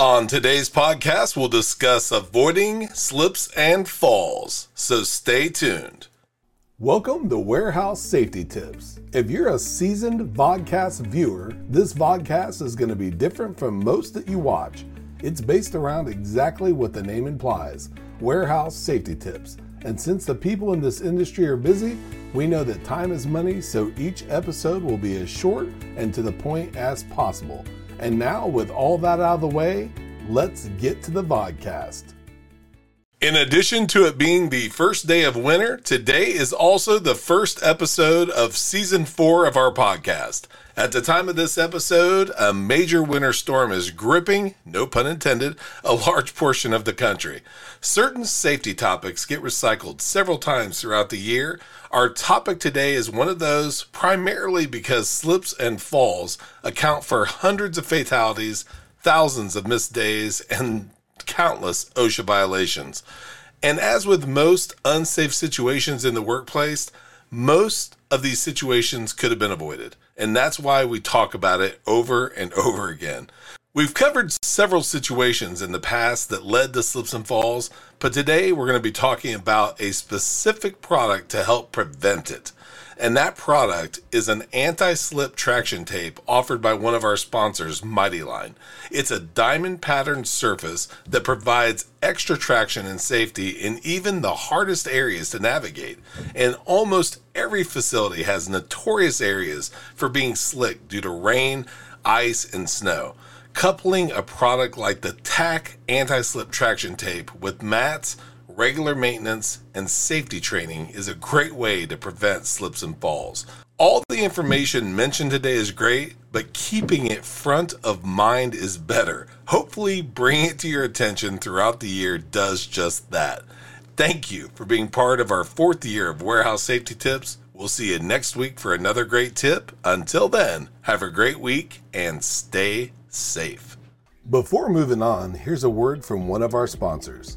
On today's podcast, we'll discuss avoiding slips and falls, so stay tuned. Welcome to Warehouse Safety Tips. If you're a seasoned vodcast viewer, this vodcast is going to be different from most that you watch. It's based around exactly what the name implies warehouse safety tips. And since the people in this industry are busy, we know that time is money, so each episode will be as short and to the point as possible. And now, with all that out of the way, let's get to the vodcast. In addition to it being the first day of winter, today is also the first episode of season four of our podcast. At the time of this episode, a major winter storm is gripping, no pun intended, a large portion of the country. Certain safety topics get recycled several times throughout the year. Our topic today is one of those primarily because slips and falls account for hundreds of fatalities, thousands of missed days, and countless OSHA violations. And as with most unsafe situations in the workplace, most of these situations could have been avoided. And that's why we talk about it over and over again. We've covered several situations in the past that led to slips and falls, but today we're going to be talking about a specific product to help prevent it. And that product is an anti slip traction tape offered by one of our sponsors, Mighty Line. It's a diamond patterned surface that provides extra traction and safety in even the hardest areas to navigate. And almost every facility has notorious areas for being slick due to rain, ice, and snow. Coupling a product like the TAC anti slip traction tape with mats, regular maintenance, and safety training is a great way to prevent slips and falls. All the information mentioned today is great, but keeping it front of mind is better. Hopefully, bringing it to your attention throughout the year does just that. Thank you for being part of our fourth year of Warehouse Safety Tips. We'll see you next week for another great tip. Until then, have a great week and stay safe. Before moving on, here's a word from one of our sponsors.